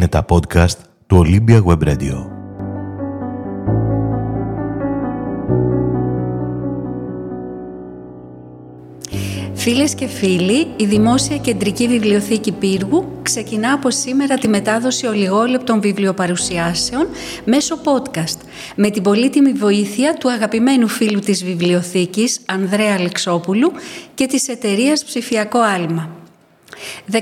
Είναι τα podcast του Olympia Web Radio. Φίλες και φίλοι, η Δημόσια Κεντρική Βιβλιοθήκη Πύργου ξεκινά από σήμερα τη μετάδοση ολιγόλεπτων βιβλιοπαρουσιάσεων μέσω podcast με την πολύτιμη βοήθεια του αγαπημένου φίλου της βιβλιοθήκης Ανδρέα Αλεξόπουλου και της εταιρείας Ψηφιακό Άλμα. 14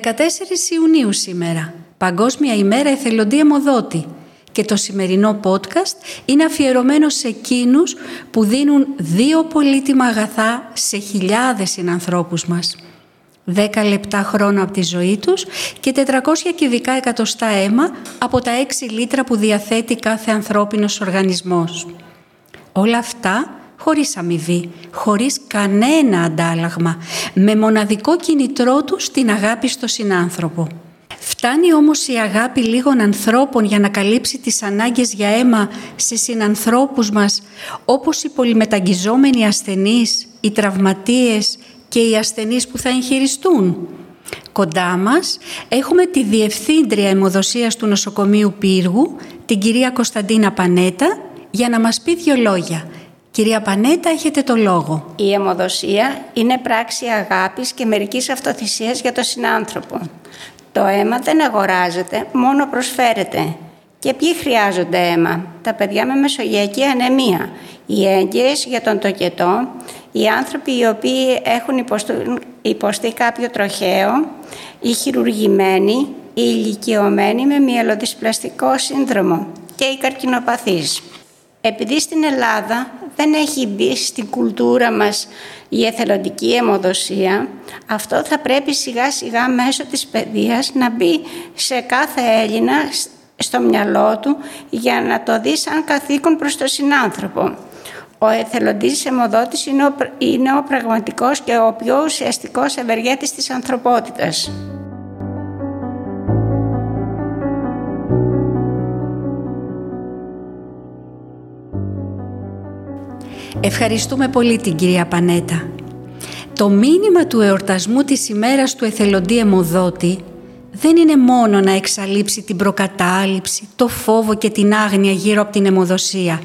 Ιουνίου σήμερα, Παγκόσμια ημέρα εθελοντή αιμοδότη και το σημερινό podcast είναι αφιερωμένο σε εκείνους που δίνουν δύο πολύτιμα αγαθά σε χιλιάδες συνανθρώπους μας. 10 λεπτά χρόνο από τη ζωή τους και 400 κυβικά εκατοστά αίμα από τα 6 λίτρα που διαθέτει κάθε ανθρώπινος οργανισμός. Όλα αυτά χωρίς αμοιβή, χωρίς κανένα αντάλλαγμα, με μοναδικό κινητρό τους στην αγάπη στο συνάνθρωπο. Φτάνει όμως η αγάπη λίγων ανθρώπων για να καλύψει τις ανάγκες για αίμα σε συνανθρώπους μας, όπως οι πολυμεταγγιζόμενοι ασθενείς, οι τραυματίες και οι ασθενείς που θα εγχειριστούν. Κοντά μας έχουμε τη Διευθύντρια Αιμοδοσίας του Νοσοκομείου Πύργου, την κυρία Κωνσταντίνα Πανέτα, για να μας πει δύο λόγια. Κυρία Πανέτα, έχετε το λόγο. Η αιμοδοσία είναι πράξη αγάπης και μερικής αυτοθυσίας για τον συνάνθρωπο. Το αίμα δεν αγοράζεται, μόνο προσφέρεται. Και ποιοι χρειάζονται αίμα; Τα παιδιά με μεσογειακή ανεμία, οι έγκυες για τον τοκετό, οι άνθρωποι οι οποίοι έχουν υποστεί κάποιο τροχαίο, οι χειρουργημένοι, οι ηλικιωμένοι με μυελοδυσπλαστικό σύνδρομο και οι καρκινοπαθείς. Επειδή στην Ελλάδα δεν έχει μπει στην κουλτούρα μας η εθελοντική αιμοδοσία, αυτό θα πρέπει σιγά σιγά μέσω της παιδείας να μπει σε κάθε Έλληνα στο μυαλό του για να το δεις σαν καθήκον προς τον συνάνθρωπο. Ο εθελοντής αιμοδότης είναι ο, είναι ο πραγματικός και ο πιο ουσιαστικός ευεργέτης της ανθρωπότητας. Ευχαριστούμε πολύ την κυρία Πανέτα. Το μήνυμα του εορτασμού της ημέρας του εθελοντή αιμοδότη δεν είναι μόνο να εξαλείψει την προκατάληψη, το φόβο και την άγνοια γύρω από την αιμοδοσία,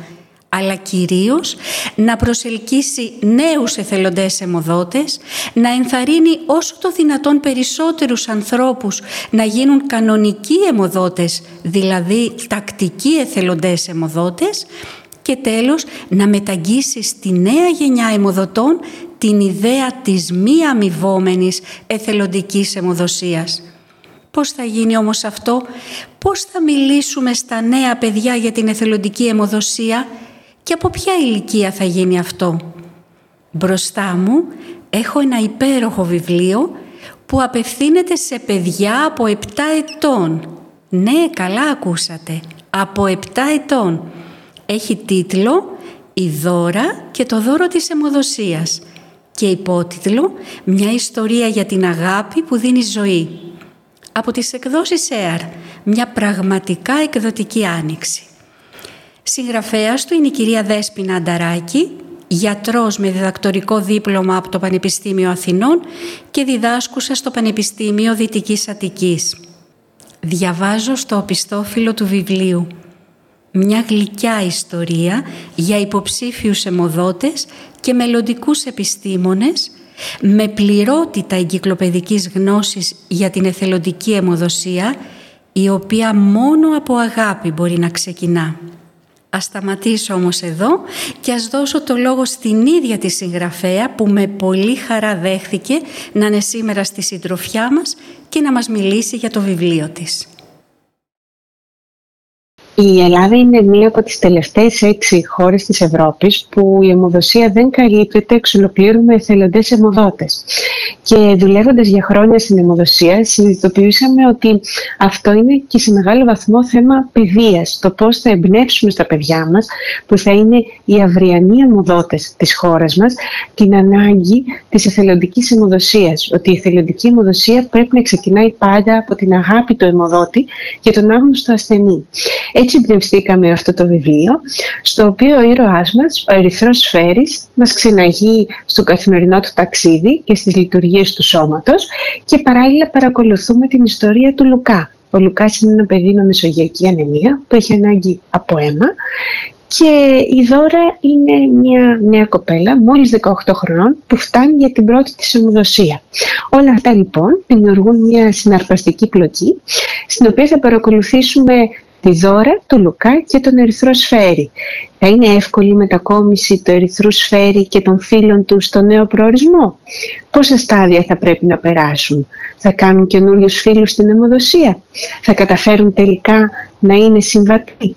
αλλά κυρίως να προσελκύσει νέους εθελοντές αιμοδότες, να ενθαρρύνει όσο το δυνατόν περισσότερους ανθρώπους να γίνουν κανονικοί αιμοδότες, δηλαδή τακτικοί εθελοντές αιμοδότες και τέλος να μεταγγίσεις στη νέα γενιά αιμοδοτών την ιδέα της μη αμοιβόμενης εθελοντικής αιμοδοσίας. Πώς θα γίνει όμως αυτό, πώς θα μιλήσουμε στα νέα παιδιά για την εθελοντική αιμοδοσία; Και από ποια ηλικία θα γίνει αυτό; Μπροστά μου έχω ένα υπέροχο βιβλίο που απευθύνεται σε παιδιά από 7 ετών. Ναι, καλά ακούσατε. Από 7 ετών έχει τίτλο «Η δώρα και το δώρο της αιμοδοσίας» και υπότιτλο «Μια ιστορία για την αγάπη που δίνει ζωή». Από τις εκδόσεις ΕΑΡ, μια πραγματικά εκδοτική άνοιξη. Συγγραφέας του είναι η κυρία Δέσποινα Ανταράκη, γιατρός με διδακτορικό δίπλωμα από το Πανεπιστήμιο Αθηνών και διδάσκουσα στο Πανεπιστήμιο Δυτικής Αττικής. Διαβάζω στο οπιστόφυλλο του βιβλίου μια γλυκιά ιστορία για υποψήφιους αιμοδότες και μελλοντικούς επιστήμονες με πληρότητα εγκυκλοπαιδικής γνώσης για την εθελοντική αιμοδοσία η οποία μόνο από αγάπη μπορεί να ξεκινά. Ας σταματήσω όμως εδώ και ας δώσω το λόγο στην ίδια τη συγγραφέα που με πολύ χαρά δέχθηκε να είναι σήμερα στη συντροφιά μας και να μας μιλήσει για το βιβλίο της. Η Ελλάδα είναι μία από τις τελευταίες έξι χώρες της Ευρώπης που η αιμοδοσία δεν καλύπτεται εξ ολοκλήρου με εθελοντές αιμοδότες. Και δουλεύοντας για χρόνια στην αιμοδοσία συνειδητοποιήσαμε ότι αυτό είναι και σε μεγάλο βαθμό θέμα παιδείας. Το πώς θα εμπνεύσουμε στα παιδιά μας που θα είναι οι αυριανοί αιμοδότες της χώρας μας την ανάγκη της εθελοντικής αιμοδοσίας. Ότι η εθελοντική αιμοδοσία πρέπει να ξεκινάει πάντα από την αγάπη του αιμοδότη και τον άγνωστο ασθενή. Έτσι εμπνευστήκαμε αυτό το βιβλίο, στο οποίο ο ήρωάς μας, ο Ερυθρός Σφαίρης, μας ξεναγεί στο καθημερινό του ταξίδι και στις λειτουργίες του σώματος και παράλληλα παρακολουθούμε την ιστορία του Λουκά, Ο Λουκάς είναι ένα παιδί με μεσογειακή ανεμία που έχει ανάγκη από αίμα και η Δώρα είναι μια νέα κοπέλα, μόλις 18 χρονών, που φτάνει για την πρώτη της ομοδοσία. Όλα αυτά λοιπόν δημιουργούν μια συναρπαστική πλοκή, στην οποία θα παρακολουθήσουμε τη Δώρα, τον Λουκά και τον Ερυθρό Σφαίρι. Θα είναι εύκολη η μετακόμιση του Ερυθρού Σφαίρι και των φίλων του στο νέο προορισμό. Πόσα στάδια θα πρέπει να περάσουν; Θα κάνουν καινούριους φίλους στην αιμοδοσία; Θα καταφέρουν τελικά να είναι συμβατοί;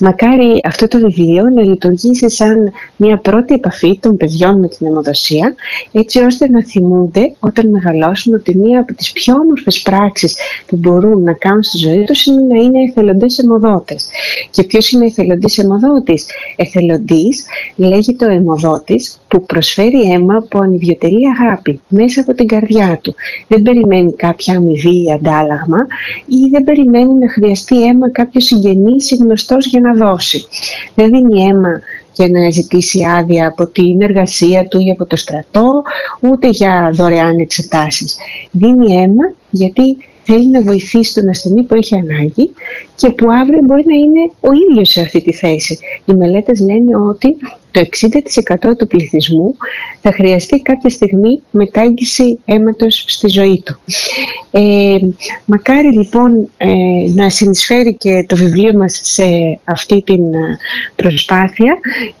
Μακάρι αυτό το βιβλίο να λειτουργήσει σαν μια πρώτη επαφή των παιδιών με την αιμοδοσία, έτσι ώστε να θυμούνται όταν μεγαλώσουν ότι μία από τις πιο όμορφες πράξεις που μπορούν να κάνουν στη ζωή τους είναι να είναι εθελοντές αιμοδότες. Και ποιος είναι εθελοντής αιμοδότης; Εθελοντής λέγεται ο αιμοδότης που προσφέρει αίμα από ανιδιωτερή αγάπη μέσα από την καρδιά του. Δεν περιμένει κάποια αμοιβή ή αντάλλαγμα ή δεν περιμένει να χρειαστεί αίμα κάποιος συγγενής ή γνωστός για να δώσει. Δεν δίνει αίμα για να ζητήσει άδεια από την εργασία του ή από το στρατό, ούτε για δωρεάν εξετάσεις. Δίνει αίμα γιατί θέλει να βοηθήσει τον ασθενή που έχει ανάγκη και που αύριο μπορεί να είναι ο ίδιος σε αυτή τη θέση. Οι μελέτες λένε ότι το 60% του πληθυσμού θα χρειαστεί κάποια στιγμή μετάγγιση αίματος στη ζωή του. Ε, μακάρι λοιπόν ε, να συνεισφέρει και το βιβλίο μας σε αυτή την ε, προσπάθεια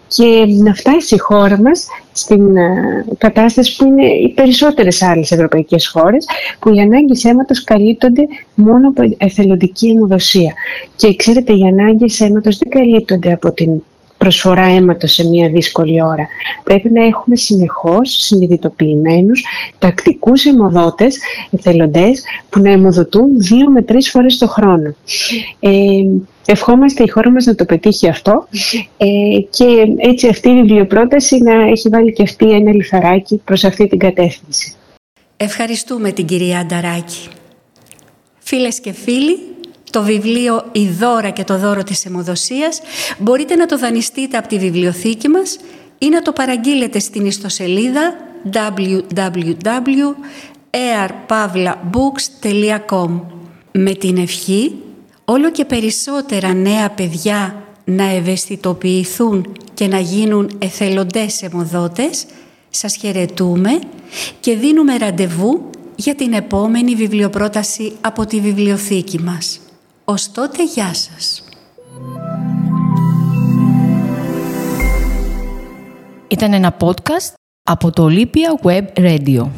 και να φτάσει η χώρα μας στην ε, κατάσταση που είναι οι περισσότερες άλλες ευρωπαϊκές χώρες που οι ανάγκες αίματος καλύπτονται μόνο από εθελοντική αιμοδοσία. Και ξέρετε, οι ανάγκες αίματος δεν καλύπτονται από την προσφορά αίματος σε μια δύσκολη ώρα. Πρέπει να έχουμε συνεχώς συνειδητοποιημένους τακτικούς αιμοδότες, εθελοντές, που να αιμοδοτούν δύο με τρεις φορές το χρόνο. Ε, ευχόμαστε η χώρα μας να το πετύχει αυτό ε, και έτσι αυτή η βιβλιοπρόταση να έχει βάλει και αυτή ένα λιθαράκι προς αυτή την κατεύθυνση. Ευχαριστούμε την κυρία Ανταράκη. Φίλες και φίλοι, το βιβλίο «Η δώρα και το δώρο της αιμοδοσίας» μπορείτε να το δανειστείτε από τη βιβλιοθήκη μας ή να το παραγγείλετε στην ιστοσελίδα www.airpavlabooks.com με την ευχή όλο και περισσότερα νέα παιδιά να ευαισθητοποιηθούν και να γίνουν εθελοντές αιμοδότες, σας χαιρετούμε και δίνουμε ραντεβού για την επόμενη βιβλιοπρόταση από τη βιβλιοθήκη μας. Ως τότε, γεια σας. Ήταν ένα podcast από το Olympia Web Radio.